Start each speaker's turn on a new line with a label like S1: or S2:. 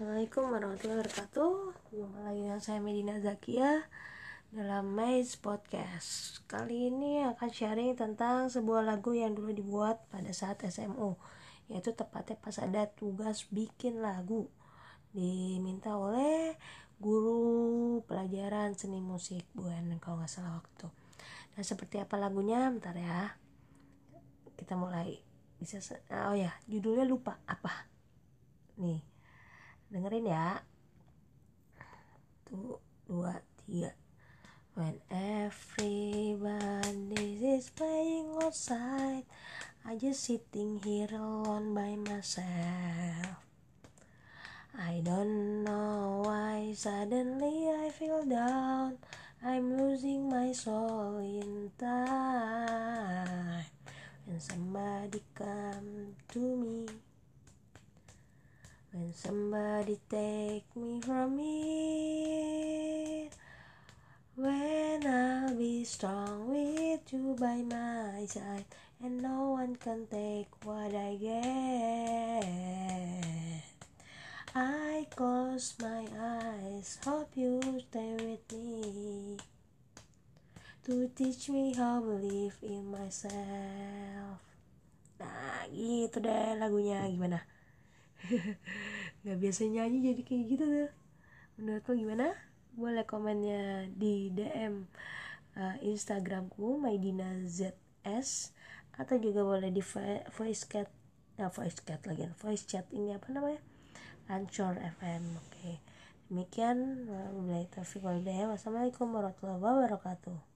S1: Assalamualaikum warahmatullahi wabarakatuh. Jumpa lagi dengan saya Medina Zakia Dalam Maze Podcast. Kali ini akan sharing tentang sebuah lagu yang dulu dibuat pada saat SMU Yaitu tepatnya pas ada tugas bikin lagu. Diminta oleh guru pelajaran seni musik Buan kalau nggak salah waktu Nah seperti apa lagunya? Bentar ya. Kita mulai. Bisa oh ya judulnya lupa apa? Nih dengerin ya. Tuh dua tiga. When everybody is playing outside I just sitting here alone by myself. I don't know why suddenly I feel down. I'm losing my soul in time. When somebody come to me somebody take me from here. When I'll be strong with you by my side and no one can take what I get. I close my eyes hope you stay with me. To teach me how to believe in myself. Nah gitu deh lagunya gimana nggak biasa nyanyi jadi kayak gitu tuh. Menurut lo gimana? Boleh komennya di DM uh, Instagramku Maidina ZS atau juga boleh di voice chat nah, voice chat lagi voice chat ini apa namanya? Anchor FM oke. Okay. demikian walhidayah wassalamualaikum warahmatullahi wabarakatuh